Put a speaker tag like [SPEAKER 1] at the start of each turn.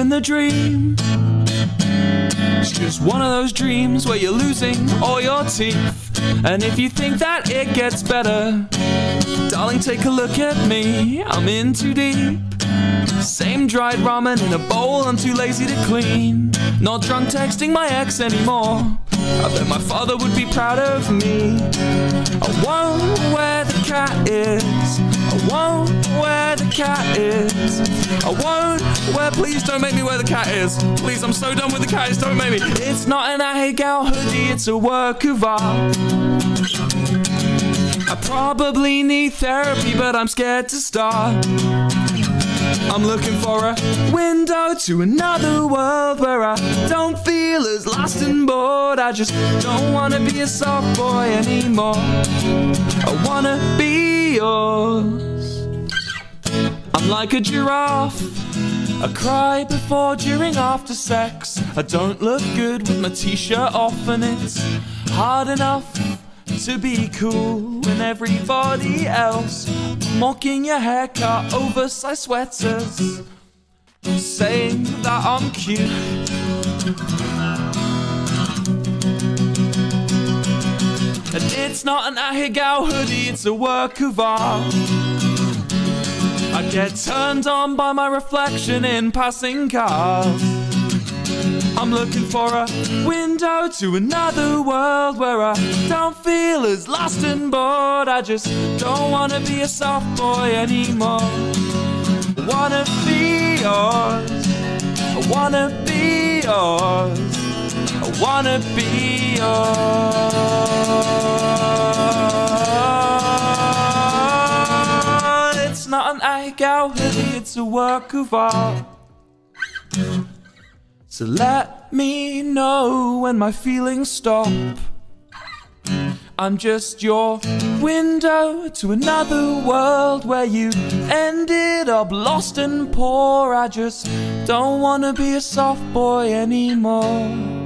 [SPEAKER 1] a dream. It's just one of those dreams where you're losing all your teeth. And if you think that it gets better, darling, take a look at me. I'm in too deep. Same dried ramen in a bowl I'm too lazy to clean. Not drunk texting my ex anymore. I bet my father would be proud of me. I won't where the cat is. I won't the cat is. I won't wear, Please don't make me wear the cat is. Please, I'm so done with the cat. is, don't make me. It's not an Ahegao hoodie. It's a work of art. I probably need therapy, but I'm scared to start. I'm looking for a window to another world where I don't feel as lost and bored. I just don't wanna be a soft boy anymore. I wanna be yours. I'm like a giraffe. I cry before, during, after sex. I don't look good with my t-shirt off, and it's hard enough to be cool when everybody else mocking your haircut, oversized sweaters, saying that I'm cute. And it's not an Ahegao hoodie, it's a work of art. I get turned on by my reflection in passing cars. I'm looking for a window to another world where I don't feel as lost and bored. I just don't wanna be a soft boy anymore. I wanna be yours. I wanna be yours. I wanna be yours. An Ahegao hoodie, it's a work of art. So let me know when my feelings stop. I'm just your window to another world where you ended up lost and poor. I just don't wanna be a soft boy anymore.